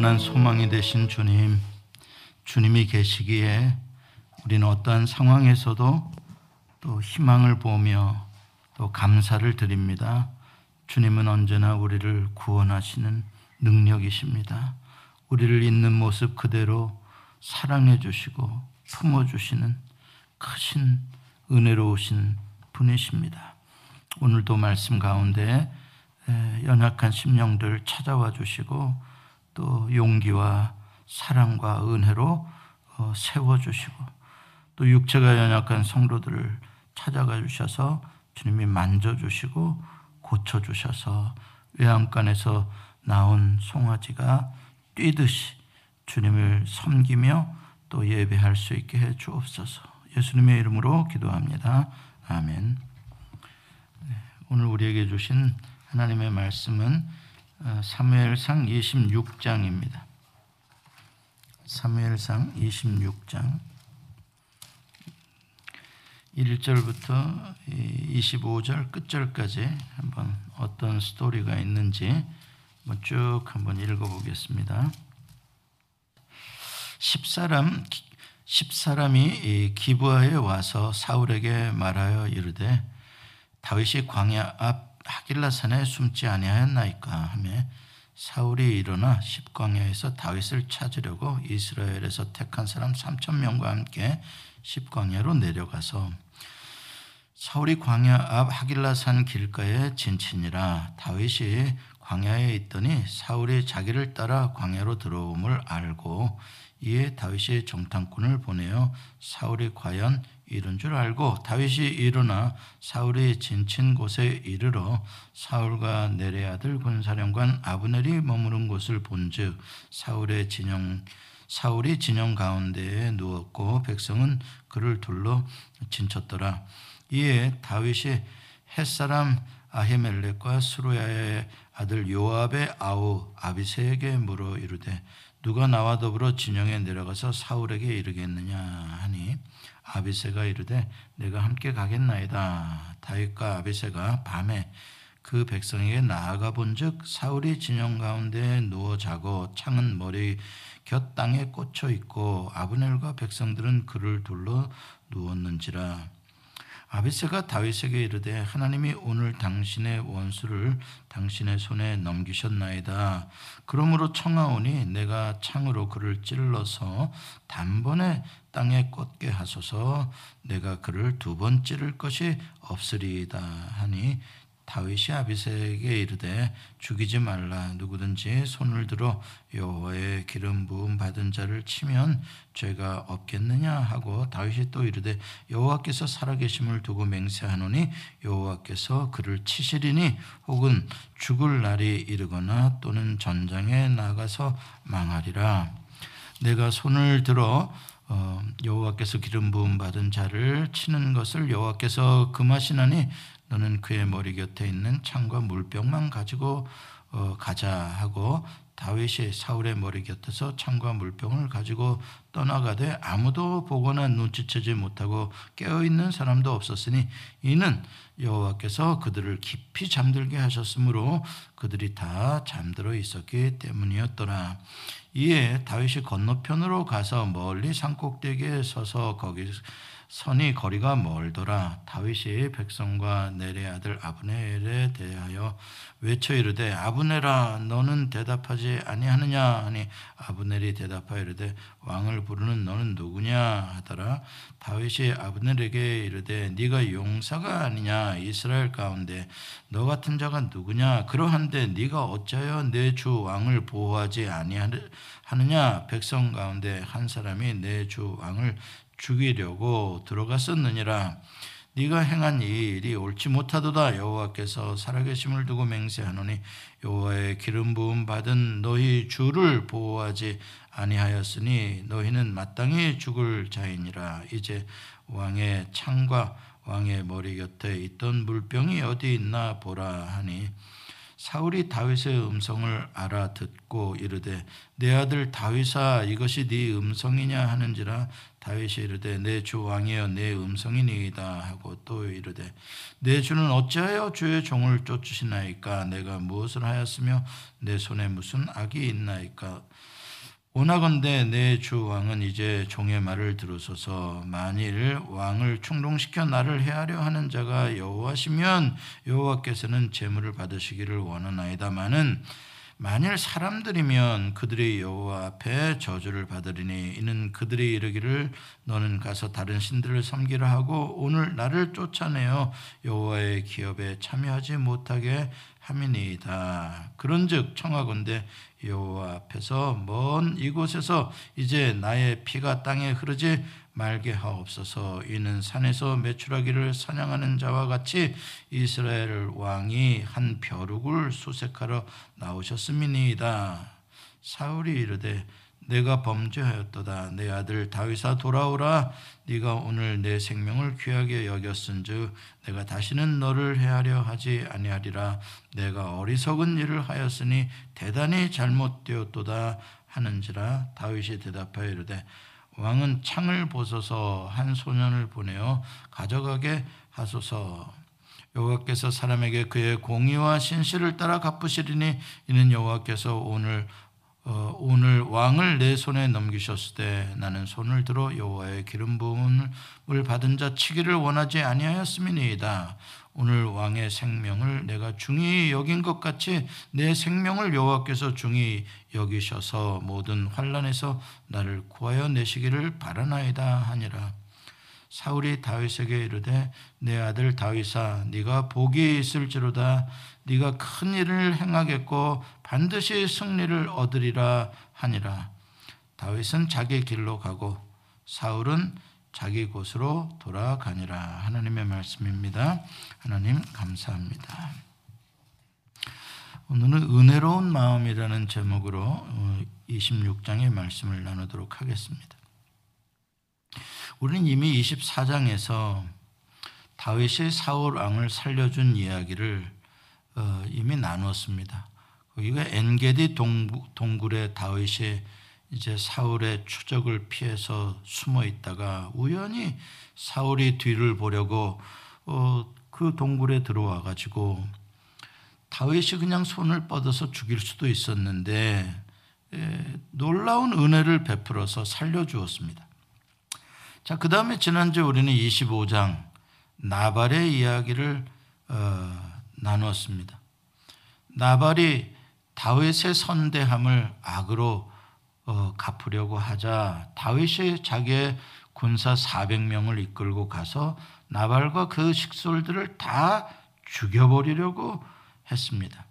영원한 소망이 되신 주님, 주님이 계시기에 우리는 어떠한 상황에서도 또 희망을 보며 또 감사를 드립니다. 주님은 언제나 우리를 구원하시는 능력이십니다. 우리를 있는 모습 그대로 사랑해 주시고 품어 주시는 크신 은혜로우신 분이십니다. 오늘도 말씀 가운데 연약한 심령들 찾아와 주시고 또 용기와 사랑과 은혜로 어, 세워 주시고 또 육체가 연약한 성도들을 찾아가 주셔서 주님이 만져 주시고 고쳐 주셔서 외양간에서 나온 송아지가 뛰듯이 주님을 섬기며 또 예배할 수 있게 해 주옵소서. 예수님의 이름으로 기도합니다. 아멘. 네, 오늘 우리에게 주신 하나님의 말씀은 어, 사무엘상 26장입니다. 사무엘상 26장 1절부터 25절 끝절까지 한번 어떤 스토리가 있는지 쭉 한번 읽어보겠습니다. 10사람 10사람이 기부하에 와서 사울에게 말하여 이르되 다윗이 광야 앞 하길라 산에 숨지 아니하였나이까 하며 사울이 일어나 십광야에서 다윗을 찾으려고 이스라엘에서 택한 사람 3천 명과 함께 십광야로 내려가서 사울이 광야 앞 하길라산 길가에 진친이라 다윗이 광야에 있더니 사울이 자기를 따라 광야로 들어옴을 알고 이에 다윗이 정탐꾼을 보내어 사울이 과연 이른 줄 알고 다윗이 일어나 사울이 진친 곳에 이르러 사울과 내레 아들 군사령관 아브넬이 머무른 곳을 본즉 사울의 진영 사울이 진영 가운데에 누웠고 백성은 그를 둘러 진쳤더라. 이에 다윗이 햇사람 아히멜렉과 수루야의 아들 요압의 아우 아비세에게 물어 이르되 누가 나와 더불어 진영에 내려가서 사울에게 이르겠느냐 하니 아비세가 이르되 내가 함께 가겠나이다. 다윗과 아비세가 밤에 그 백성에게 나아가 본즉 사울이 진영 가운데 누워 자고 창은 머리 곁 땅에 꽂혀 있고 아브넬과 백성들은 그를 둘러 누웠는지라 아비세가 다윗에게 이르되 하나님이 오늘 당신의 원수를 당신의 손에 넘기셨나이다. 그러므로 청하오니 내가 창으로 그를 찔러서 단번에 땅에 꽂게 하소서 내가 그를 두 번 찌를 것이 없으리이다 하니 다윗이 아비세에게 이르되 죽이지 말라. 누구든지 손을 들어 여호와의 기름 부음 받은 자를 치면 죄가 없겠느냐? 하고 다윗이 또 이르되 여호와께서 살아계심을 두고 맹세하노니 여호와께서 그를 치시리니 혹은 죽을 날이 이르거나 또는 전장에 나가서 망하리라. 내가 손을 들어 어, 여호와께서 기름 부음 받은 자를 치는 것을 여호와께서 금하시나니 너는 그의 머리 곁에 있는 창과 물병만 가지고 어, 가자 하고 다윗이 사울의 머리 곁에서 창과 물병을 가지고 떠나가되 아무도 보거나 눈치채지 못하고 깨어 있는 사람도 없었으니 이는 여호와께서 그들을 깊이 잠들게 하셨으므로 그들이 다 잠들어 있었기 때문이었더라. 이에 다윗이 건너편으로 가서 멀리 산꼭대기에 서서 거기 선이 거리가 멀더라. 다윗이 백성과 내레 아들 아브넬에 대하여 외쳐 이르되 아브넬아 너는 대답하지 아니하느냐? 하니 아브넬이 대답하여 이르되 왕을 부르는 너는 누구냐? 하더라. 다윗이 아브넬에게 이르되 네가 용사가 아니냐? 이스라엘 가운데 너 같은 자가 누구냐? 그러한데 네가 어찌하여 내 주 왕을 보호하지 아니하느냐? 백성 가운데 한 사람이 내 주 왕을 죽이려고 들어갔었느니라. 네가 행한 이 일이 옳지 못하도다. 여호와께서 살아계심을 두고 맹세하노니 여호와의 기름 부음 받은 너희 주를 보호하지 아니하였으니 너희는 마땅히 죽을 자이니라. 이제 왕의 창과 왕의 머리 곁에 있던 물병이 어디 있나 보라 하니 사울이 다윗의 음성을 알아듣고 이르되 내 아들 다윗아 이것이 네 음성이냐 하는지라 다윗이 이르되 내 주 왕이여 내 음성이니이다 하고 또 이르되 내 주는 어찌하여 주의 종을 쫓으시나이까? 내가 무엇을 하였으며 내 손에 무슨 악이 있나이까? 오나건대 내 주 왕은 이제 종의 말을 들으소서. 만일 왕을 충동시켜 나를 해하려 하는 자가 여호와시면 여호와께서는 재물을 받으시기를 원하나이다마는 만일 사람들이면 그들의 여호와 앞에 저주를 받으리니 이는 그들이 이르기를 너는 가서 다른 신들을 섬기라 하고 오늘 나를 쫓아내어 여호와의 기업에 참여하지 못하게 함이니이다. 그런즉 청하건대 여호와 앞에서 먼 이곳에서 이제 나의 피가 땅에 흐르지 말게 하옵소서. 이는 산에서 메추라기를 사냥하는 자와 같이 이스라엘 왕이 한 벼룩을 수색하러 나오셨음이니이다. 사울이 이르되 내가 범죄하였도다 내 아들 다윗아 돌아오라 네가 오늘 내 생명을 귀하게 여겼은즉 내가 다시는 너를 해하려 하지 아니하리라 내가 어리석은 일을 하였으니 대단히 잘못되었도다 하는지라 다윗이 대답하여 이르되 왕은 창을 보소서 한 소년을 보내어 가져가게 하소서 여호와께서 사람에게 그의 공의와 신실을 따라 갚으시리니 이는 여호와께서 오늘 어, 오늘 왕을 내 손에 넘기셨을 때 나는 손을 들어 여호와의 기름 부음을 받은 자 치기를 원하지 아니하였음이니이다. 오늘 왕의 생명을 내가 중히 여긴 것 같이 내 생명을 여호와께서 중히 여기셔서 모든 환란에서 나를 구하여 내시기를 바라나이다 하니라. 사울이 다윗에게 이르되 내 아들 다윗아 네가 복이 있을지로다 네가 큰 일을 행하겠고 반드시 승리를 얻으리라 하니라 다윗은 자기 길로 가고 사울은 자기 곳으로 돌아가니라 하나님의 말씀입니다. 하나님 감사합니다. 오늘은 은혜로운 마음이라는 제목으로 26장의 어, 말씀을 나누도록 하겠습니다. 우리는 이미 24장에서 다윗이 사울 왕을 살려준 이야기를 어, 이미 나누었습니다. 거기가 엔게디 동굴에 다윗이 이제 사울의 추적을 피해서 숨어 있다가 우연히 사울이 뒤를 보려고 어, 그 동굴에 들어와 가지고 다윗이 그냥 손을 뻗어서 죽일 수도 있었는데 놀라운 은혜를 베풀어서 살려주었습니다. 자, 그 다음에 지난주 우리는 25장 나발의 이야기를 어, 나누었습니다. 나발이 다윗의 선대함을 악으로 어, 갚으려고 하자 다윗이 자기의 군사 400명을 이끌고 가서 나발과 그 식솔들을 다 죽여버리려고 했습니다.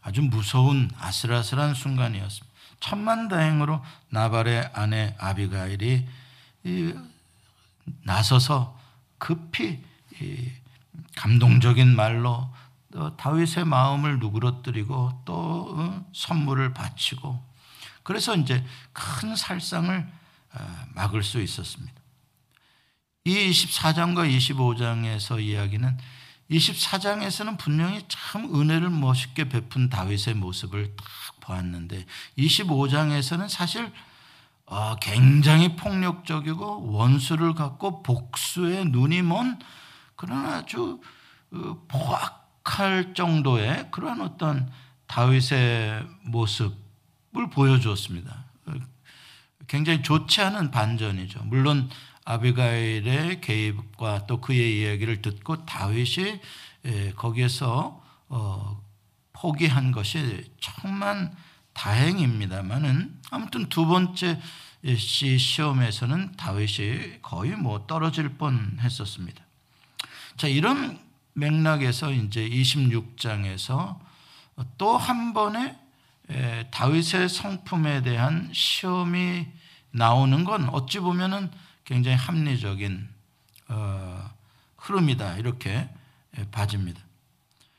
아주 무서운 아슬아슬한 순간이었습니다. 천만다행으로 나발의 아내 아비가일이 나서서 급히 감동적인 말로 다윗의 마음을 누그러뜨리고 또 어, 선물을 바치고 그래서 이제 큰 살상을 어, 막을 수 있었습니다. 이 24장과 25장에서 이야기는 24장에서는 분명히 참 은혜를 멋있게 베푼 다윗의 모습을 딱 보았는데 25장에서는 사실 어, 굉장히 폭력적이고 원수를 갖고 복수에 눈이 먼 그런 아주 어, 포악할 정도의 그러한 어떤 다윗의 모습을 보여주었습니다. 어, 굉장히 좋지 않은 반전이죠. 물론 아비가일의 개입과 또 그의 이야기를 듣고 다윗이 거기에서 포기한 것이 정말 다행입니다만은 아무튼 두 번째 시험에서는 다윗이 거의 뭐 떨어질 뻔 했었습니다. 자, 이런 맥락에서 이제 26장에서 또 한 번의 다윗의 성품에 대한 시험이 나오는 건 어찌 보면은 굉장히 합리적인 어, 흐름이다 이렇게 봐집니다.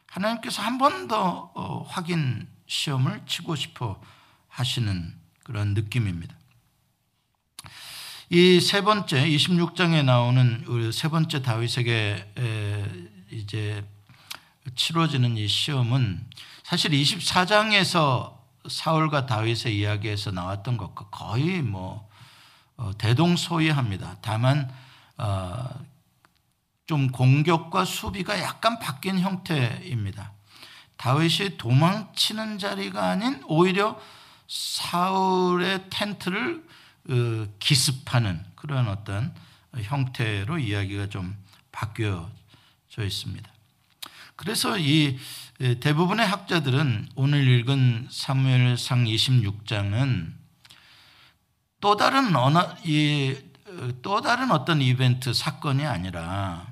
하나님께서 한 번 더 어, 확인 시험을 치고 싶어 하시는 그런 느낌입니다. 이 세 번째 26장에 나오는 세 번째 다윗에게 이제 치러지는 이 시험은 사실 24장에서 사울과 다윗의 이야기에서 나왔던 것과 거의 뭐 어, 대동소이합니다. 다만 어, 좀 공격과 수비가 약간 바뀐 형태입니다. 다윗이 도망치는 자리가 아닌 오히려 사울의 텐트를 어, 기습하는 그런 어떤 형태로 이야기가 좀 바뀌어져 있습니다. 그래서 이 대부분의 학자들은 오늘 읽은 사무엘상 26장은 또 다른 어나, 이, 또 다른 어떤 이벤트 사건이 아니라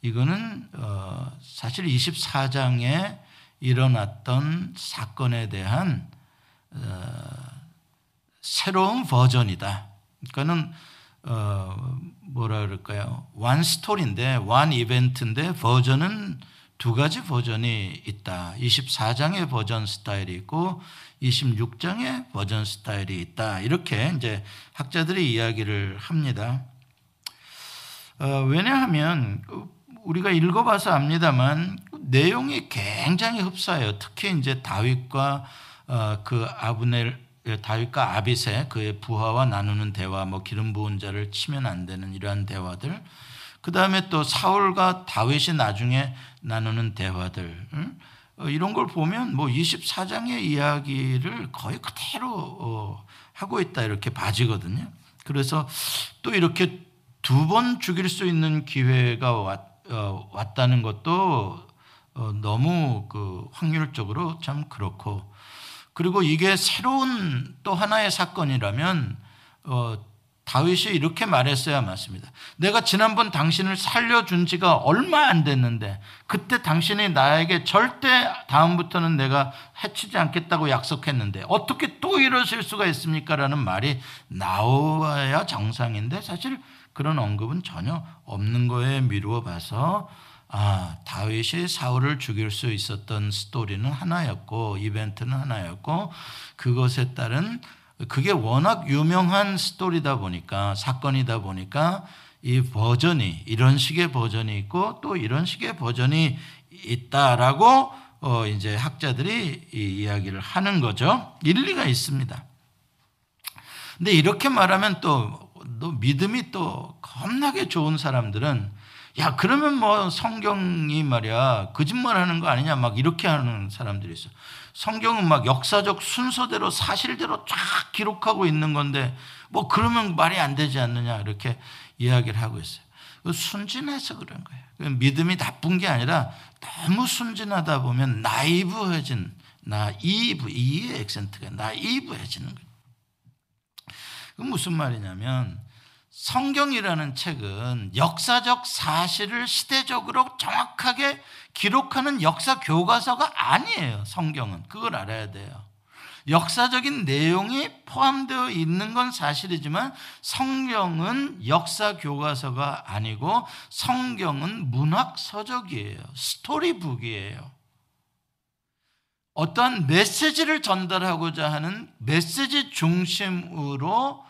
이거는 어, 사실 24장에 일어났던 사건에 대한 어, 새로운 버전이다. 그러니까는 어, 뭐라 그럴까요? 완 스토리인데 완 이벤트인데 버전은 두 가지 버전이 있다. 24장의 버전 스타일이 있고 26장의 버전 스타일이 있다. 이렇게 이제 학자들이 이야기를 합니다. 어, 왜냐하면 우리가 읽어봐서 압니다만 내용이 굉장히 흡사해요. 특히 이제 다윗과 어, 그 아브넬 다윗과 아빗의 그의 부하와 나누는 대화, 뭐 기름 부은 자를 치면 안 되는 이러한 대화들. 그 다음에 또 사울과 다윗이 나중에 나누는 대화들. 어, 이런 걸 보면 뭐 24장의 이야기를 거의 그대로 어, 하고 있다 이렇게 봐지거든요. 그래서 또 이렇게 두 번 죽일 수 있는 기회가 왔, 어, 왔다는 것도 너무 그 확률적으로 참 그렇고 그리고 이게 새로운 또 하나의 사건이라면 다윗이 이렇게 말했어야 맞습니다. 내가 지난번 당신을 살려준 지가 얼마 안 됐는데 그때 당신이 나에게 절대 다음부터는 내가 해치지 않겠다고 약속했는데 어떻게 또 이러실 수가 있습니까? 라는 말이 나와야 정상인데 사실 그런 언급은 전혀 없는 거에 미루어 봐서 아, 다윗이 사울을 죽일 수 있었던 스토리는 하나였고 이벤트는 하나였고 그것에 따른 그게 워낙 유명한 스토리다 보니까 사건이다 보니까 이 버전이 이런 식의 버전이 있고 또 이런 식의 버전이 있다라고 어 이제 학자들이 이야기를 하는 거죠. 일리가 있습니다. 근데 이렇게 말하면 또, 또 믿음이 또 겁나게 좋은 사람들은 야 그러면 뭐 성경이 말이야 거짓말하는 거 아니냐 막 이렇게 하는 사람들이 있어. 성경은 막 역사적 순서대로 사실대로 쫙 기록하고 있는 건데 뭐 그러면 말이 안 되지 않느냐 이렇게 이야기를 하고 있어요. 순진해서 그런 거예요. 믿음이 나쁜 게 아니라 너무 순진하다 보면 나이브해진 나이브 이의 액센트가 나이브해지는 거예요. 그 무슨 말이냐면 성경이라는 책은 역사적 사실을 시대적으로 정확하게 기록하는 역사 교과서가 아니에요. 성경은. 그걸 알아야 돼요. 역사적인 내용이 포함되어 있는 건 사실이지만 성경은 역사 교과서가 아니고 성경은 문학 서적이에요. 스토리북이에요. 어떠한 메시지를 전달하고자 하는 메시지 중심으로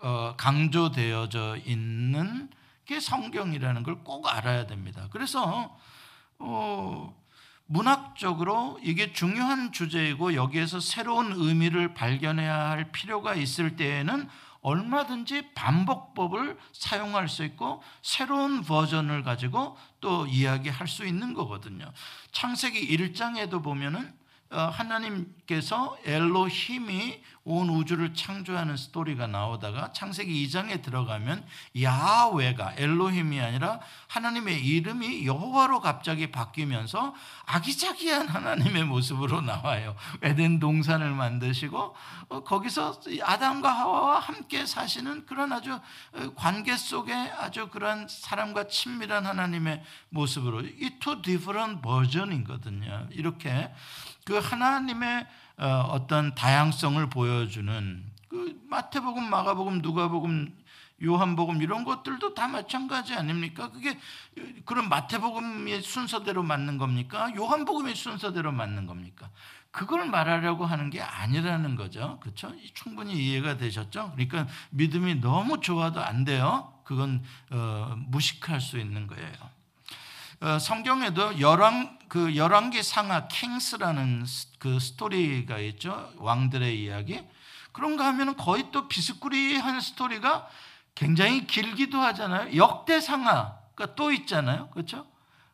어, 강조되어져 있는 게 성경이라는 걸 꼭 알아야 됩니다. 그래서 어, 문학적으로 이게 중요한 주제이고 여기에서 새로운 의미를 발견해야 할 필요가 있을 때에는 얼마든지 반복법을 사용할 수 있고 새로운 버전을 가지고 또 이야기할 수 있는 거거든요. 창세기 1장에도 보면은 어, 하나님께서 엘로힘이 온 우주를 창조하는 스토리가 나오다가 창세기 2장에 들어가면 야훼가 엘로힘이 아니라 하나님의 이름이 여호와로 갑자기 바뀌면서 아기자기한 하나님의 모습으로 나와요. 에덴 동산을 만드시고 어, 거기서 아담과 하와와 함께 사시는 그런 아주 어, 관계 속에 아주 그런 사람과 친밀한 하나님의 모습으로 이 different 버전이거든요. 이렇게 그 하나님의 어, 어떤 다양성을 보여주는 그 마태복음, 마가복음, 누가복음, 요한복음 이런 것들도 다 마찬가지 아닙니까? 그게 그런 마태복음의 순서대로 맞는 겁니까? 요한복음의 순서대로 맞는 겁니까? 그걸 말하려고 하는 게 아니라는 거죠. 그렇죠? 충분히 이해가 되셨죠? 그러니까 믿음이 너무 좋아도 안 돼요. 그건 어, 무식할 수 있는 거예요. 어, 성경에도 열왕 그 열왕기 상하 킹스라는 그 스토리가 있죠. 왕들의 이야기. 그런가 하면은 거의 또 비스꾸리한 스토리가 굉장히 길기도 하잖아요. 역대 상하가 또 있잖아요. 그렇죠?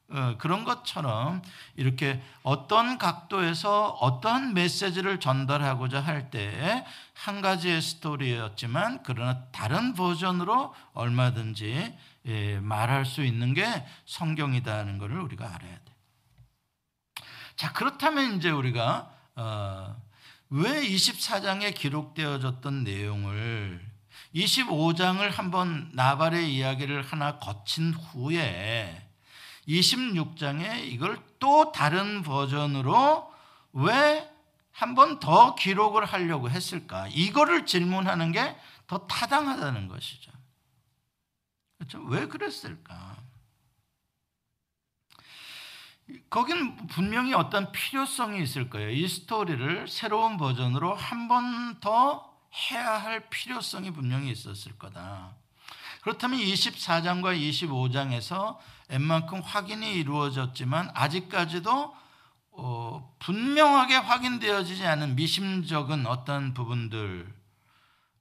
어, 그런 것처럼 이렇게 어떤 각도에서 어떠한 메시지를 전달하고자 할 때 한 가지의 스토리였지만 그러나 다른 버전으로 얼마든지 예, 말할 수 있는 게 성경이다는 것을 우리가 알아야 돼. 자 그렇다면 이제 우리가 어, 왜 24장에 기록되어졌던 내용을 25장을 한번 나발의 이야기를 하나 거친 후에 26장에 이걸 또 다른 버전으로 왜 한 번 더 기록을 하려고 했을까? 이거를 질문하는 게 더 타당하다는 것이죠. 그렇죠? 왜 그랬을까? 거긴 분명히 어떤 필요성이 있을 거예요. 이 스토리를 새로운 버전으로 한 번 더 해야 할 필요성이 분명히 있었을 거다. 그렇다면 24장과 25장에서 웬만큼 확인이 이루어졌지만 아직까지도 어, 분명하게 확인되어지지 않은 미심적인 어떤 부분들에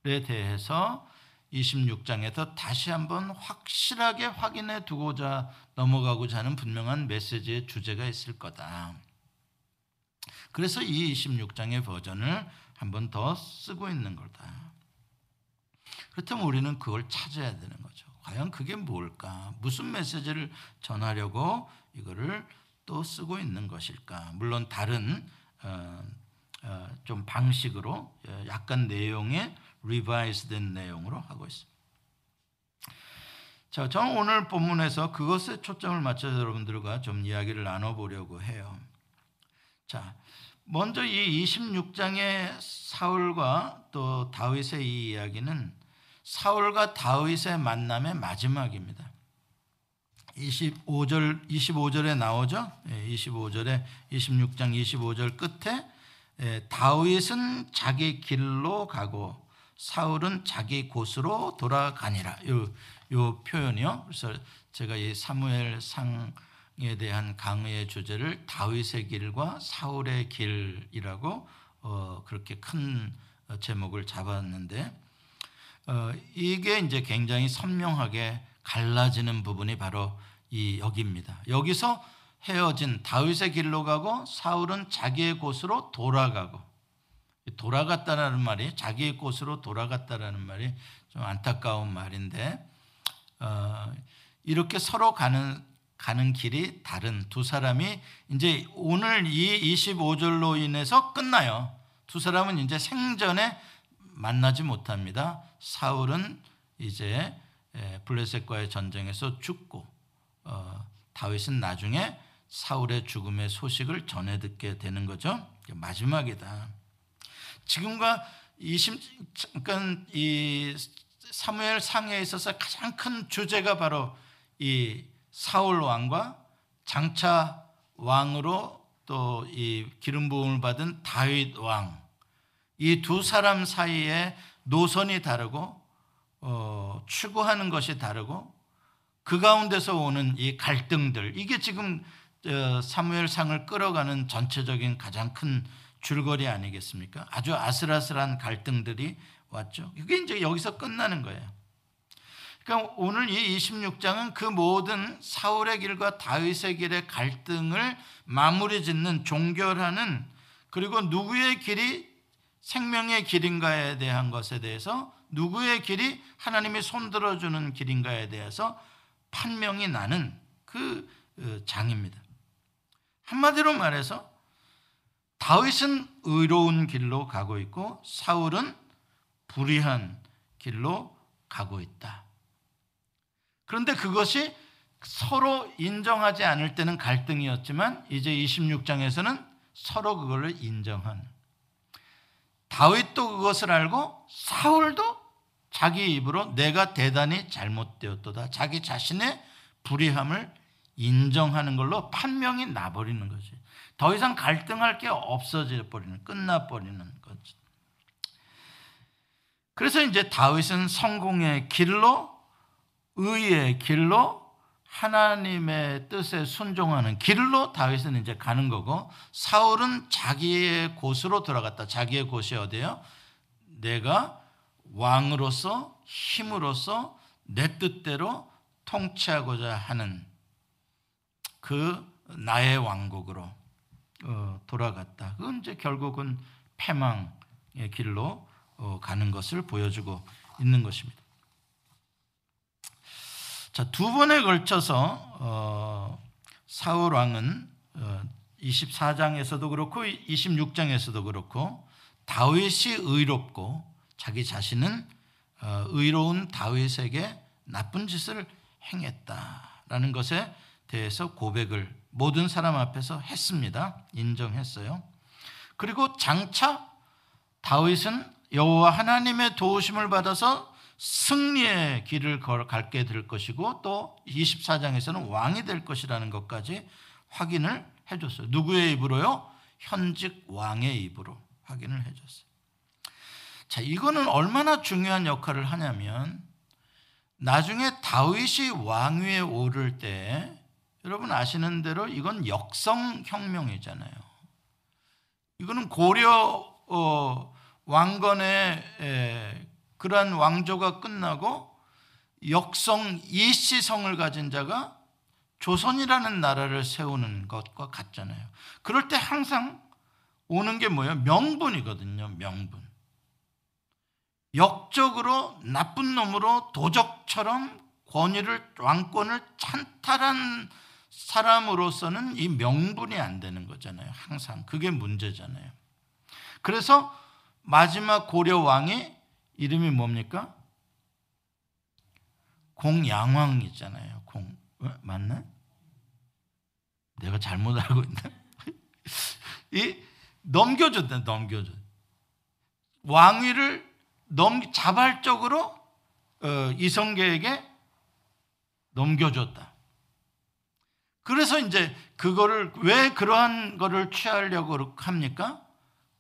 대해서 26장에서 다시 한번 확실하게 확인해 두고자 넘어가고자 하는 분명한 메시지의 주제가 있을 거다. 그래서 이 26장의 버전을 한번 더 쓰고 있는 거다. 그렇다면 우리는 그걸 찾아야 되는 거죠. 과연 그게 뭘까? 무슨 메시지를 전하려고 이거를 또 쓰고 있는 것일까? 물론 다른 어, 어, 좀 방식으로 어, 약간 내용에 리바이스된 내용으로 하고 있습니다. 자, 저는 오늘 본문에서 그것에 초점을 맞춰서 여러분들과 좀 이야기를 나눠보려고 해요. 자, 먼저 이 26장의 사울과 또 다윗의 이 이야기는 사울과 다윗의 만남의 마지막입니다. 25절 25절에 나오죠. 25절에 26장 25절 끝에 예, 다윗은 자기 길로 가고 사울은 자기 곳으로 돌아가니라. 요, 요 표현이요. 그래서 제가 이 사무엘 상에 대한 강의의 주제를 다윗의 길과 사울의 길이라고 어, 그렇게 큰 제목을 잡았는데 어, 이게 이제 굉장히 선명하게 갈라지는 부분이 바로 이 여기입니다. 여기서 헤어진 다윗의 길로 가고 사울은 자기의 곳으로 돌아가고 돌아갔다라는 말이 자기의 곳으로 돌아갔다라는 말이 좀 안타까운 말인데 어, 이렇게 서로 가는 가는 길이 다른 두 사람이 이제 오늘 이 25절로 인해서 끝나요. 두 사람은 이제 생전에 만나지 못합니다. 사울은 이제 블레셋과의 전쟁에서 죽고 어, 다윗은 나중에 사울의 죽음의 소식을 전해 듣게 되는 거죠. 마지막이다. 지금과 20, 그러니까 이 사무엘 상에 있어서 가장 큰 주제가 바로 이 사울 왕과 장차 왕으로 또 이 기름 부음을 받은 다윗 왕. 이 두 사람 사이에 노선이 다르고 어, 추구하는 것이 다르고 그 가운데서 오는 이 갈등들 이게 지금 어, 사무엘상을 끌어가는 전체적인 가장 큰 줄거리 아니겠습니까? 아주 아슬아슬한 갈등들이 왔죠. 이게 이제 여기서 끝나는 거예요. 그러니까 오늘 이 26장은 그 모든 사울의 길과 다윗의 길의 갈등을 마무리 짓는 종결하는 그리고 누구의 길이 생명의 길인가에 대한 것에 대해서 누구의 길이 하나님이 손들어 주는 길인가에 대해서 판명이 나는 그 어, 장입니다. 한마디로 말해서 다윗은 의로운 길로 가고 있고 사울은 불의한 길로 가고 있다. 그런데 그것이 서로 인정하지 않을 때는 갈등이었지만 이제 26장에서는 서로 그걸 인정하는 다윗도 그것을 알고 사울도 자기 입으로 내가 대단히 잘못되었도다. 자기 자신의 불의함을 인정하는 걸로 판명이 나버리는 거지. 더 이상 갈등할 게 없어져 버리는, 끝나버리는 거지. 그래서 이제 다윗은 성공의 길로, 의의 길로, 하나님의 뜻에 순종하는 길로 다윗은 이제 가는 거고 사울은 자기의 곳으로 들어갔다. 자기의 곳이 어디예요? 내가 왕으로서 힘으로서 내 뜻대로 통치하고자 하는 그 나의 왕국으로 어, 돌아갔다. 그건 이제 결국은 패망의 길로 어, 가는 것을 보여주고 있는 것입니다. 자, 두 번에 걸쳐서 어, 사울 왕은 24장에서도 그렇고 26장에서도 그렇고 다윗이 의롭고 자기 자신은 의로운 다윗에게 나쁜 짓을 행했다라는 것에 대해서 고백을 모든 사람 앞에서 했습니다. 인정했어요. 그리고 장차 다윗은 여호와 하나님의 도우심을 받아서 승리의 길을 갈게 될 것이고 또 24장에서는 왕이 될 것이라는 것까지 확인을 해줬어요. 누구의 입으로요? 현직 왕의 입으로 확인을 해줬어요. 자, 이거는 얼마나 중요한 역할을 하냐면 나중에 다윗이 왕위에 오를 때 여러분 아시는 대로 이건 역성 혁명이잖아요. 이거는 고려 어, 왕건의 에, 그러한 왕조가 끝나고 역성 이시성을 가진 자가 조선이라는 나라를 세우는 것과 같잖아요. 그럴 때 항상 오는 게 뭐예요? 명분이거든요. 명분. 역적으로 나쁜 놈으로 도적처럼 권위를 왕권을 찬탈한 사람으로서는 이 명분이 안 되는 거잖아요. 항상 그게 문제잖아요. 그래서 마지막 고려 왕이 이름이 뭡니까? 공양왕이잖아요. 공 어? 맞나? 내가 잘못 알고 있나? 이 넘겨줬다 넘겨줘. 왕위를 넘 자발적으로 어, 이성계에게 넘겨줬다. 그래서 이제 그거를 왜 그러한 거를 취하려고 합니까?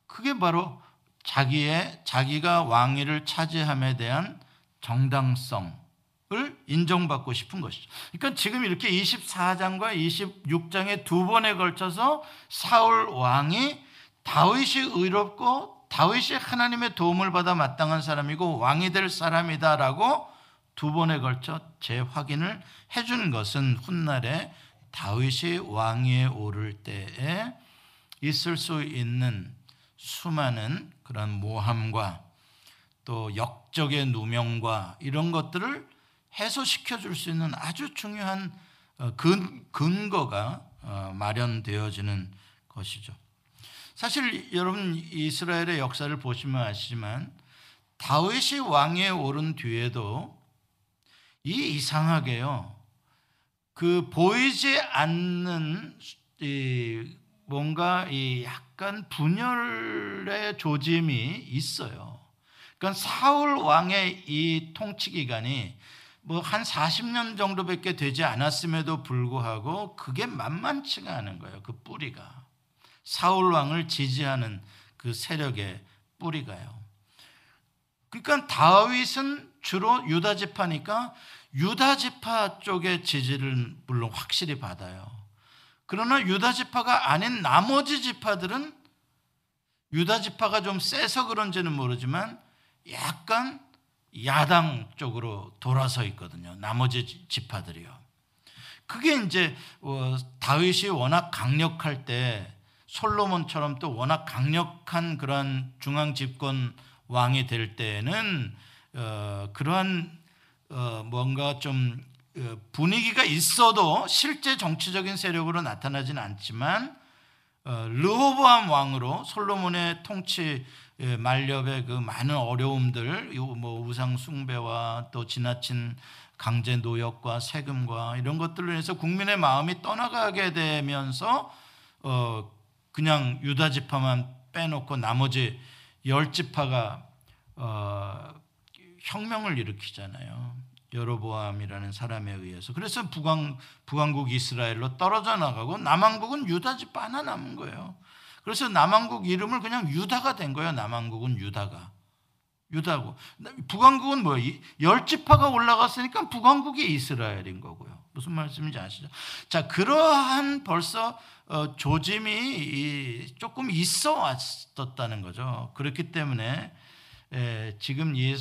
그게 바로 자기의 자기가 왕위를 차지함에 대한 정당성을 인정받고 싶은 것이죠. 그러니까 지금 이렇게 24장과 26장에 두 번에 걸쳐서 사울 왕이 다윗이 의롭고 다윗이 하나님의 도움을 받아 마땅한 사람이고 왕이 될 사람이다라고 두 번에 걸쳐 재확인을 해주는 것은 훗날에 다윗이 왕위에 오를 때에 있을 수 있는 수많은 그런 모함과 또 역적의 누명과 이런 것들을 해소시켜 줄 수 있는 아주 중요한 어, 근거가 어, 마련되어지는 것이죠. 사실 여러분 이스라엘의 역사를 보시면 아시지만 다윗이 왕위에 오른 뒤에도 이 이상하게요. 그 보이지 않는 이 뭔가 이 약간 분열의 조짐이 있어요. 그러니까 사울 왕의 이 통치 기간이 뭐 한 40년 정도밖에 되지 않았음에도 불구하고 그게 만만치가 않은 거예요. 그 뿌리가. 사울 왕을 지지하는 그 세력의 뿌리가요. 그러니까 다윗은 주로 유다 지파니까 유다 지파 쪽의 지지를 물론 확실히 받아요. 그러나 유다 지파가 아닌 나머지 지파들은 유다 지파가 좀 세서 그런지는 모르지만 약간 야당 쪽으로 돌아서 있거든요. 나머지 지파들이요. 그게 이제 어, 다윗이 워낙 강력할 때 솔로몬처럼 또 워낙 강력한 그러한 중앙 집권 왕이 될 때는 어, 그러한 어, 뭔가 좀 어, 분위기가 있어도 실제 정치적인 세력으로 나타나지는 않지만 어, 르호보암 왕으로 솔로몬의 통치 만렵의 그 많은 어려움들, 뭐 우상 숭배와 또 지나친 강제 노역과 세금과 이런 것들로 인해서 국민의 마음이 떠나가게 되면서 어 그냥 유다 지파만 빼놓고 나머지 열 지파가 어 혁명을 일으키잖아요. 여로보암이라는 사람에 의해서. 그래서 북왕, 북왕국 이스라엘로 떨어져 나가고 남왕국은 유다 집 하나 남은 거예요. 그래서 남왕국 이름을 그냥 유다가 된 거예요. 남왕국은 유다가. 유다고. 북왕국은 뭐예요? 열 지파가 올라갔으니까 북왕국이 이스라엘인 거고요. 무슨 말씀인지 아시죠? 자, 그러한 벌써 어, 조짐이 조금 있어 왔었다는 거죠. 그렇기 때문에 지금 이 어,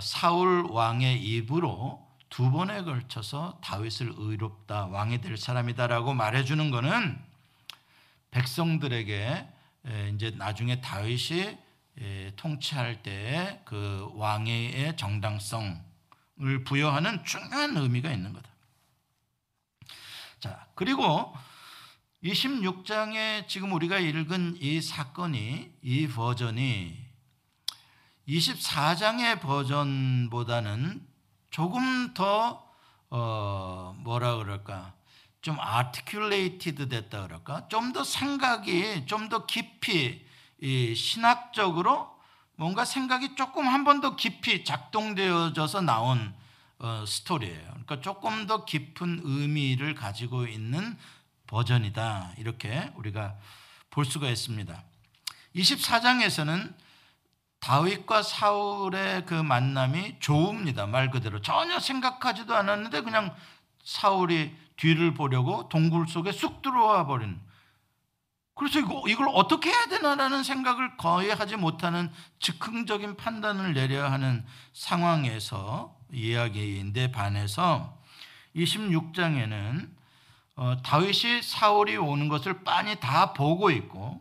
사울 왕의 입으로 두 번에 걸쳐서 다윗을 의롭다 왕이 될 사람이다라고 말해주는 것은 백성들에게 이제 나중에 다윗이 통치할 때 그 왕의 정당성을 부여하는 중요한 의미가 있는 거다. 자, 그리고 26장에 지금 우리가 읽은 이 사건이 이 버전이 24장의 버전보다는 조금 더 어, 뭐라 그럴까? 좀 articulated 됐다 그럴까? 좀 더 생각이 좀 더 깊이 신학적으로 뭔가 생각이 조금 한 번 더 깊이 작동되어져서 나온 어, 스토리예요. 그러니까 조금 더 깊은 의미를 가지고 있는 버전이다. 이렇게 우리가 볼 수가 있습니다. 24장에서는 다윗과 사울의 그 만남이 좋습니다. 말 그대로 전혀 생각하지도 않았는데 그냥 사울이 뒤를 보려고 동굴 속에 쑥 들어와 버린. 그래서 이거, 이걸 어떻게 해야 되나라는 생각을 거의 하지 못하는 즉흥적인 판단을 내려야 하는 상황에서 이야기인데 반해서 26장에는 어, 다윗이 사울이 오는 것을 빤히 다 보고 있고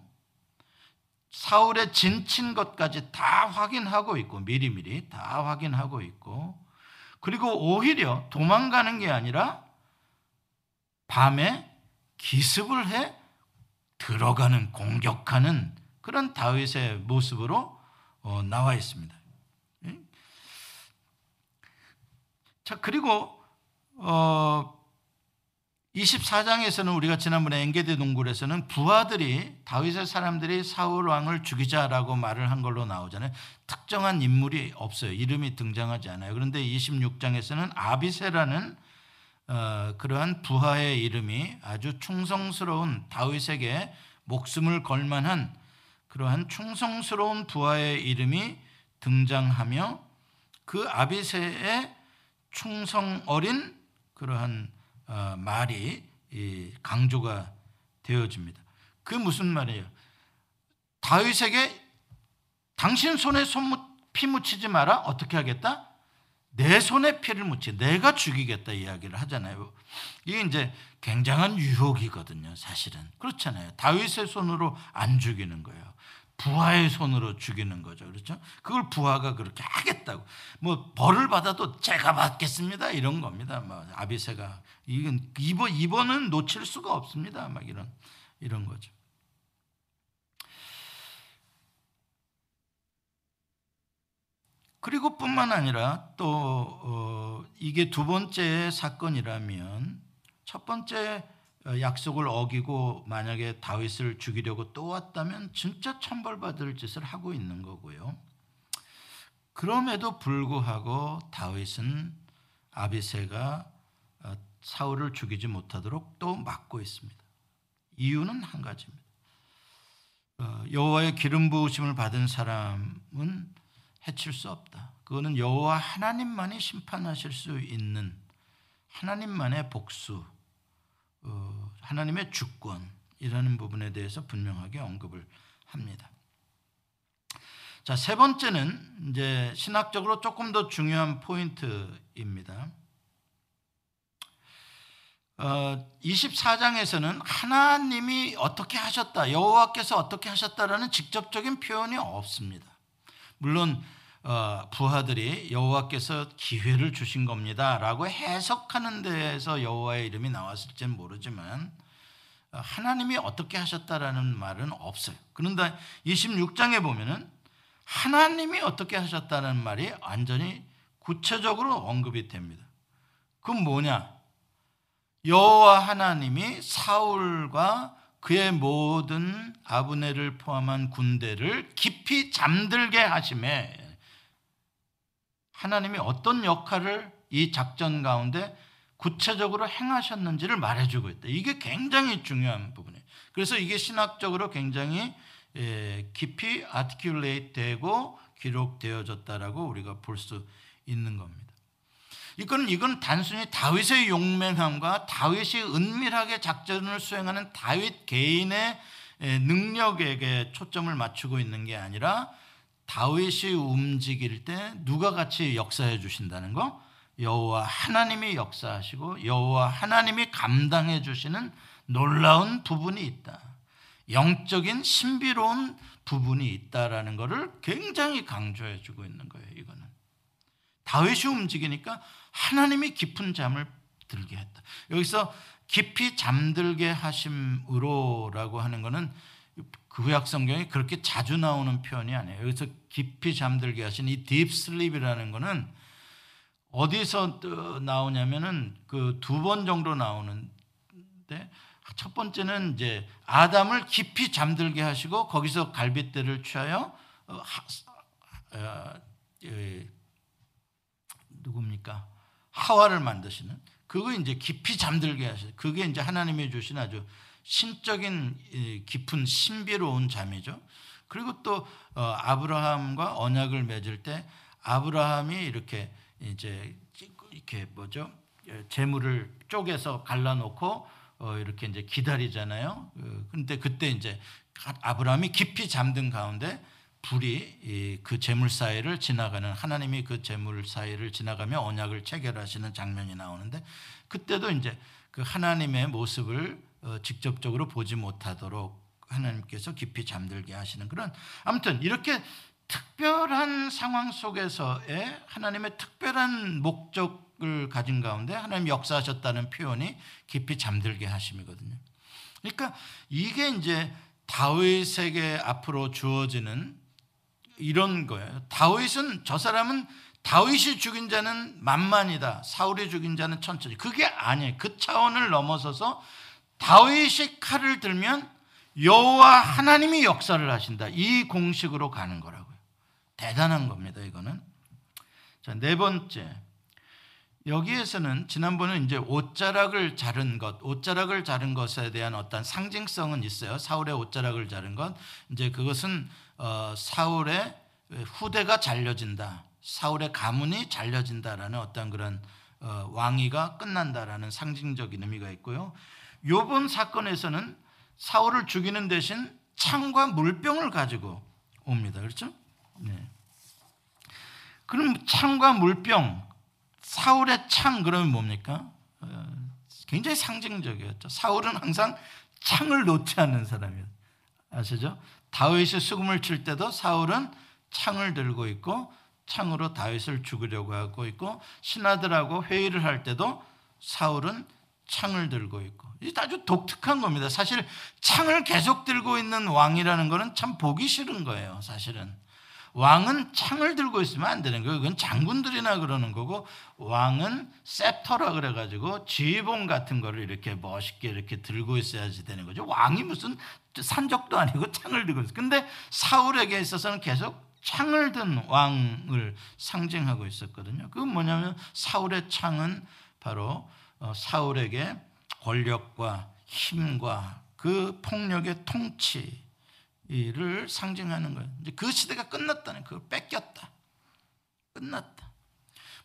사울의 진친 것까지 다 확인하고 있고 미리미리 다 확인하고 있고 그리고 오히려 도망가는 게 아니라 밤에 기습을 해 들어가는 공격하는 그런 다윗의 모습으로 어, 나와 있습니다. 자 그리고 어, 24장에서는 우리가 지난번에 엔게디 동굴에서는 부하들이 다윗의 사람들이 사울 왕을 죽이자라고 말을 한 걸로 나오잖아요. 특정한 인물이 없어요. 이름이 등장하지 않아요. 그런데 26장에서는 아비세라는 어, 그러한 부하의 이름이 아주 충성스러운 다윗에게 목숨을 걸 만한 그러한 충성스러운 부하의 이름이 등장하며 그 아비세의 충성 어린 그러한 어, 말이 강조가 되어집니다. 그 무슨 말이에요? 다윗에게 당신 손에 손 피 묻히지 마라. 어떻게 하겠다? 내 손에 피를 묻히 내가 죽이겠다 이야기를 하잖아요. 이게 이제 굉장한 유혹이거든요, 사실은. 그렇잖아요. 다윗의 손으로 안 죽이는 거예요. 부하의 손으로 죽이는 거죠. 그렇죠? 그걸 부하가 그렇게 하겠다고. 뭐 벌을 받아도 제가 받겠습니다. 이런 겁니다. 뭐 아비세가 이건 이번 이번은 놓칠 수가 없습니다. 막 이런 이런 거죠. 그리고 뿐만 아니라 또 어, 이게 두 번째 사건이라면 첫 번째 어, 약속을 어기고 만약에 다윗을 죽이려고 또 왔다면 진짜 천벌받을 짓을 하고 있는 거고요. 그럼에도 불구하고 다윗은 아비세가 어, 사울을 죽이지 못하도록 또 막고 있습니다. 이유는 한 가지입니다. 어, 여호와의 기름 부으심을 받은 사람은 해칠 수 없다. 그거는 여호와 하나님만이 심판하실 수 있는 하나님만의 복수, 어, 하나님의 주권이라는 부분에 대해서 분명하게 언급을 합니다. 자, 세 번째는 이제 신학적으로 조금 더 중요한 포인트입니다. 어, 24장에서는 하나님이 어떻게 하셨다, 여호와께서 어떻게 하셨다라는 직접적인 표현이 없습니다. 물론 어, 부하들이 여호와께서 기회를 주신 겁니다라고 해석하는 데에서 여호와의 이름이 나왔을지는 모르지만 어, 하나님이 어떻게 하셨다라는 말은 없어요. 그런데 26장에 보면은 하나님이 어떻게 하셨다는 말이 완전히 구체적으로 언급이 됩니다. 그건 뭐냐? 여호와 하나님이 사울과 그의 모든 아브네를 포함한 군대를 깊이 잠들게 하심에 하나님이 어떤 역할을 이 작전 가운데 구체적으로 행하셨는지를 말해주고 있다. 이게 굉장히 중요한 부분이에요. 그래서 이게 신학적으로 굉장히 예, 깊이 아티큘레이트 되고 기록되어졌다라고 우리가 볼 수 있는 겁니다. 이건 이건 단순히 다윗의 용맹함과 다윗이 은밀하게 작전을 수행하는 다윗 개인의 능력에게 초점을 맞추고 있는 게 아니라 다윗이 움직일 때 누가 같이 역사해 주신다는 거? 여호와 하나님이 역사하시고 여호와 하나님이 감당해 주시는 놀라운 부분이 있다. 영적인 신비로운 부분이 있다라는 것을 굉장히 강조해 주고 있는 거예요. 이거는 다윗이 움직이니까 하나님이 깊은 잠을 들게 했다. 여기서 깊이 잠들게 하심으로라고 하는 것은 그 구약 성경에 그렇게 자주 나오는 표현이 아니에요. 여기서 깊이 잠들게 하신 이 sleep이라는 것은 어디서 나오냐면은 그 두 번 정도 나오는데 첫 번째는 이제 아담을 깊이 잠들게 하시고 거기서 갈빗대를 취하여 어, 하, 어, 예, 누굽니까? 하와를 만드시는 그거 이제 깊이 잠들게 하셔. 그게 이제 하나님이 주신 아주 신적인 깊은 신비로운 잠이죠. 그리고 또 어, 아브라함과 언약을 맺을 때 아브라함이 이렇게 이제 이렇게 뭐죠? 예, 재물을 쪼개서 갈라놓고 어, 이렇게 이제 기다리잖아요. 그런데 그때 이제 아브라함이 깊이 잠든 가운데 불이 그 재물 사이를 지나가는 하나님이 그 재물 사이를 지나가며 언약을 체결하시는 장면이 나오는데 그때도 이제 그 하나님의 모습을 어, 직접적으로 보지 못하도록 하나님께서 깊이 잠들게 하시는 그런 아무튼 이렇게 특별한 상황 속에서의 하나님의 특별한 목적을 가진 가운데 하나님 역사하셨다는 표현이 깊이 잠들게 하심이거든요. 그러니까 이게 이제 다윗에게 앞으로 주어지는 이런 거예요. 다윗은 저 사람은 다윗이 죽인 자는 만만이다. 사울이 죽인 자는 천천히. 그게 아니에요. 그 차원을 넘어서서 다윗이 칼을 들면 여호와 하나님이 역사를 하신다. 이 공식으로 가는 거라고요. 대단한 겁니다. 이거는. 자, 네 번째. 여기에서는 지난번에 이제 옷자락을 자른 것, 옷자락을 자른 것에 대한 어떤 상징성은 있어요. 사울의 옷자락을 자른 것. 이제 그것은 어, 사울의 후대가 잘려진다. 사울의 가문이 잘려진다라는 어떤 그런 어, 왕위가 끝난다라는 상징적인 의미가 있고요. 요번 사건에서는 사울을 죽이는 대신 창과 물병을 가지고 옵니다. 그렇죠? 네. 그럼 창과 물병, 사울의 창 그러면 뭡니까? 어, 굉장히 상징적이었죠. 사울은 항상 창을 놓지 않는 사람이에요. 아시죠? 다윗이 수금을 칠 때도 사울은 창을 들고 있고 창으로 다윗을 죽이려고 하고 있고 신하들하고 회의를 할 때도 사울은 창을 들고 있고 이게 아주 독특한 겁니다. 사실 창을 계속 들고 있는 왕이라는 것은 참 보기 싫은 거예요. 사실은 왕은 창을 들고 있으면 안 되는 거예요. 그건 장군들이나 그러는 거고 왕은 셉터라 그래가지고 지휘봉 같은 거를 이렇게 멋있게 이렇게 들고 있어야지 되는 거죠. 왕이 무슨 산적도 아니고 창을 들고 있어. 근데 사울에게 있어서는 계속 창을 든 왕을 상징하고 있었거든요. 그건 뭐냐면 사울의 창은 바로 어, 사울에게 권력과 힘과 그 폭력의 통치 를 상징하는 거예요. 이제 그 시대가 끝났다는 그걸 뺏겼다. 끝났다.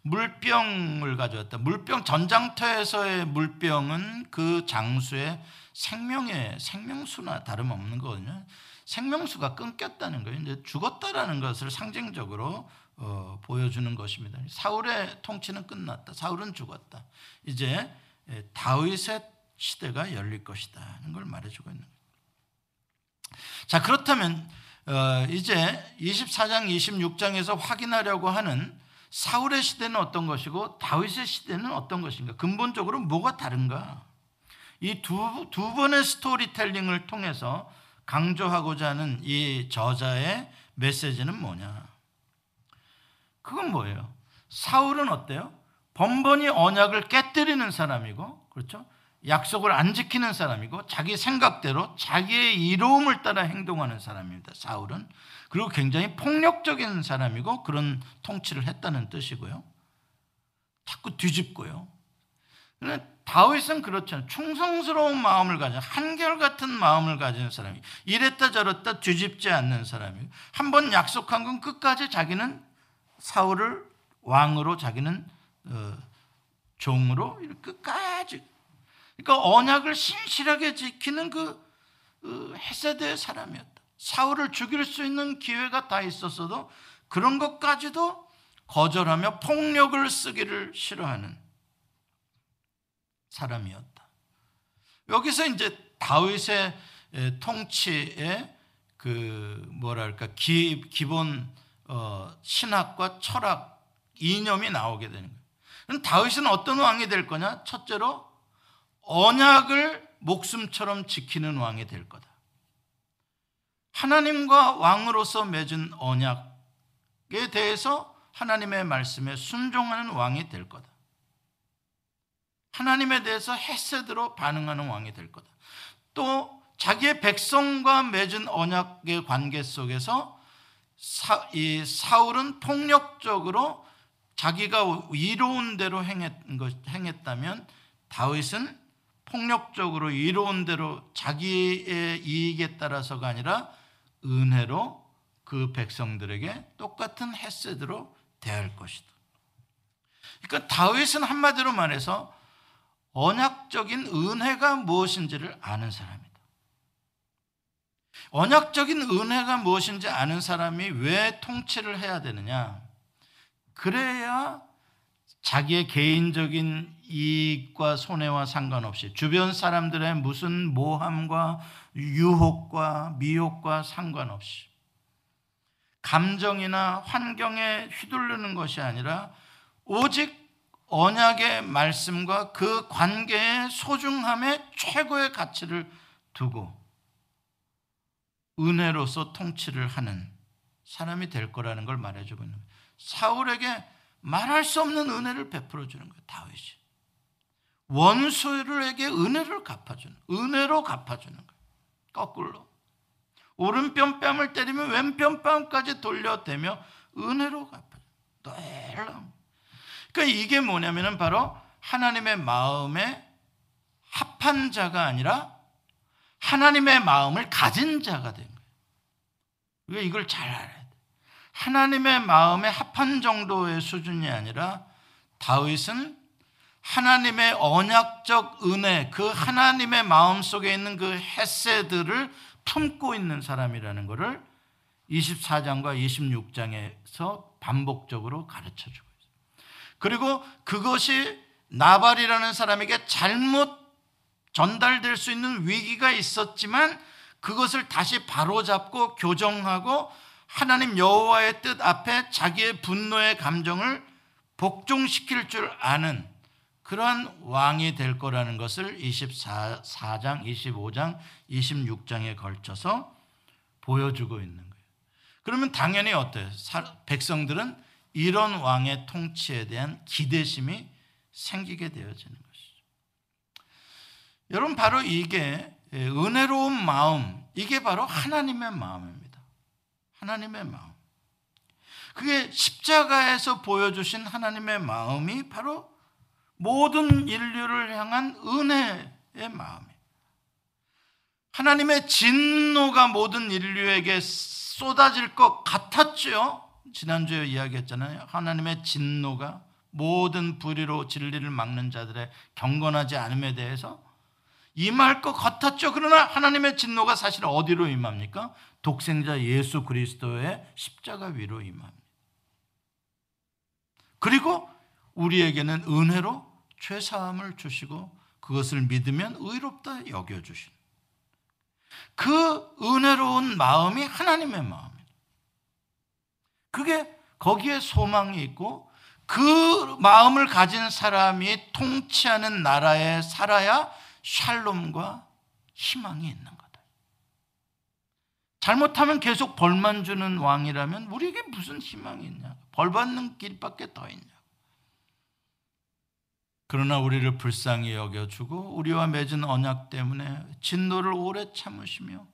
물병을 가져왔다. 물병 전장터에서의 물병은 그 장수의 생명의 생명수나 다름없는 거거든요. 생명수가 끊겼다는 거예요. 이제 죽었다라는 것을 상징적으로 어, 보여주는 것입니다. 사울의 통치는 끝났다. 사울은 죽었다. 이제 예, 다윗의 시대가 열릴 것이다는 걸 말해주고 있는 거예요. 자 그렇다면 어, 이제 24장, 26장에서 확인하려고 하는 사울의 시대는 어떤 것이고 다윗의 시대는 어떤 것인가? 근본적으로 뭐가 다른가? 이 두 두 번의 스토리텔링을 통해서 강조하고자 하는 이 저자의 메시지는 뭐냐? 그건 뭐예요? 사울은 어때요? 번번이 언약을 깨뜨리는 사람이고, 그렇죠? 약속을 안 지키는 사람이고, 자기 생각대로 자기의 이로움을 따라 행동하는 사람입니다. 사울은. 그리고 굉장히 폭력적인 사람이고, 그런 통치를 했다는 뜻이고요. 자꾸 뒤집고요. 다윗은 그렇잖아요. 충성스러운 마음을 가진 한결같은 마음을 가진 사람이 이랬다 저랬다 뒤집지 않는 사람이 한 번 약속한 건 끝까지 자기는 사울을 왕으로 자기는 어, 종으로 끝까지 그러니까 언약을 신실하게 지키는 그, 그 헤세드의 사람이었다. 사울을 죽일 수 있는 기회가 다 있었어도 그런 것까지도 거절하며 폭력을 쓰기를 싫어하는 사람이었다. 여기서 이제 다윗의 통치의 그 뭐랄까 기, 기본 어, 신학과 철학 이념이 나오게 되는 거예요. 다윗은 어떤 왕이 될 거냐? 첫째로 언약을 목숨처럼 지키는 왕이 될 거다. 하나님과 왕으로서 맺은 언약에 대해서 하나님의 말씀에 순종하는 왕이 될 거다. 하나님에 대해서 헤세드로 반응하는 왕이 될 거다. 또 자기의 백성과 맺은 언약의 관계 속에서 사, 이 사울은 폭력적으로 자기가 이로운 대로 행했, 행했다면 다윗은 폭력적으로 이로운 대로 자기의 이익에 따라서가 아니라 은혜로 그 백성들에게 똑같은 헤세드로 대할 것이다. 그러니까 다윗은 한마디로 말해서 언약적인 은혜가 무엇인지를 아는 사람이다. 언약적인 은혜가 무엇인지 아는 사람이 왜 통치를 해야 되느냐? 그래야 자기의 개인적인 이익과 손해와 상관없이 주변 사람들의 무슨 모함과 유혹과 미혹과 상관없이 감정이나 환경에 휘둘르는 것이 아니라 오직 언약의 말씀과 그 관계의 소중함에 최고의 가치를 두고 은혜로서 통치를 하는 사람이 될 거라는 걸 말해주고 있는 거예요. 사울에게 말할 수 없는 은혜를 베풀어 주는 거예요. 다윗이. 원수에게 은혜를 갚아주는 은혜로 갚아주는 거예요. 거꾸로. 오른편 뺨을 때리면 왼편 뺨까지 돌려대며 은혜로 갚아줘. 놀라운. 그러니까 이게 뭐냐면은 바로 하나님의 마음에 합한 자가 아니라 하나님의 마음을 가진 자가 된 거예요. 이걸 잘 알아야 돼. 하나님의 마음에 합한 정도의 수준이 아니라 다윗은 하나님의 언약적 은혜, 그 하나님의 마음 속에 있는 그 헤세들을 품고 있는 사람이라는 것을 24장과 26장에서 반복적으로 가르쳐 주고 있어요. 그리고 그것이 나발이라는 사람에게 잘못 전달될 수 있는 위기가 있었지만 그것을 다시 바로잡고 교정하고 하나님 여호와의 뜻 앞에 자기의 분노의 감정을 복종시킬 줄 아는 그러한 왕이 될 거라는 것을 24장, 25장, 26장에 걸쳐서 보여주고 있는 거예요. 그러면 당연히 어때요? 백성들은 이런 왕의 통치에 대한 기대심이 생기게 되어지는 것이죠. 여러분, 바로 이게 은혜로운 마음, 이게 바로 하나님의 마음입니다. 하나님의 마음. 그게 십자가에서 보여주신 하나님의 마음이 바로 모든 인류를 향한 은혜의 마음이에요. 하나님의 진노가 모든 인류에게 쏟아질 것 같았죠. 지난주에 이야기했잖아요. 하나님의 진노가 모든 불의로 진리를 막는 자들의 경건하지 않음에 대해서 임할 것 같았죠. 그러나 하나님의 진노가 사실 어디로 임합니까? 독생자 예수 그리스도의 십자가 위로 임합니다. 그리고 우리에게는 은혜로 죄 사함을 주시고 그것을 믿으면 의롭다 여겨 주신 그 은혜로운 마음이 하나님의 마음이에요. 그게 거기에 소망이 있고 그 마음을 가진 사람이 통치하는 나라에 살아야 샬롬과 희망이 있는 거다. 잘못하면 계속 벌만 주는 왕이라면 우리에게 무슨 희망이 있냐? 벌 받는 길밖에 더 있냐? 그러나 우리를 불쌍히 여겨주고 우리와 맺은 언약 때문에 진노를 오래 참으시며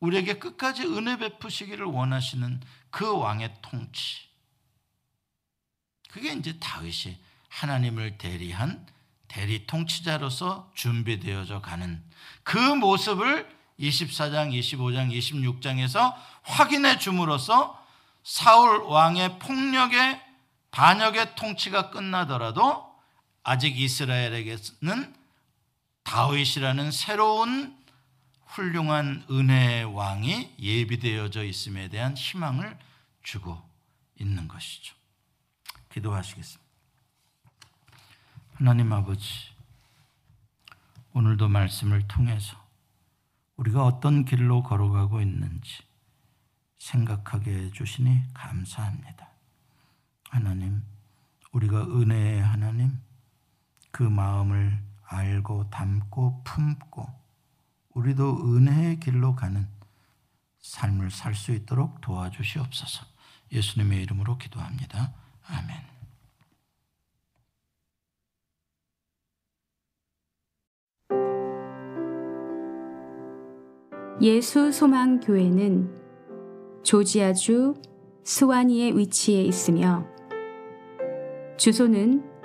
우리에게 끝까지 은혜 베푸시기를 원하시는 그 왕의 통치. 그게 이제 다윗이 하나님을 대리한 대리 통치자로서 준비되어져 가는 그 모습을 24장, 25장, 26장에서 확인해 줌으로써 사울 왕의 폭력의 반역의 통치가 끝나더라도 아직 이스라엘에게는 다윗이라는 새로운 훌륭한 은혜의 왕이 예비되어져 있음에 대한 희망을 주고 있는 것이죠. 기도하시겠습니다. 하나님 아버지, 오늘도 말씀을 통해서 우리가 어떤 길로 걸어가고 있는지 생각하게 해주시니 감사합니다. 하나님, 우리가 은혜의 하나님, 그 마음을 알고 담고 품고 우리도 은혜의 길로 가는 삶을 살 수 있도록 도와주시옵소서. 예수님의 이름으로 기도합니다. 아멘. 예수 소망 교회는 조지아주 스와니에 위치해 있으며 주소는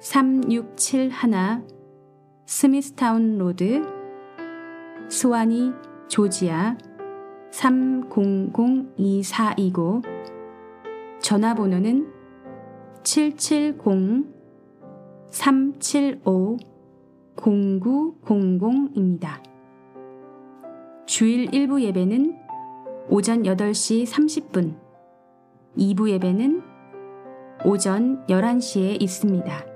3671 스미스타운 로드 스와니 조지아 3002429 전화번호는 770-375-0900입니다. 주일 1부 예배는 오전 8시 30분, 2부 예배는 오전 11시에 있습니다.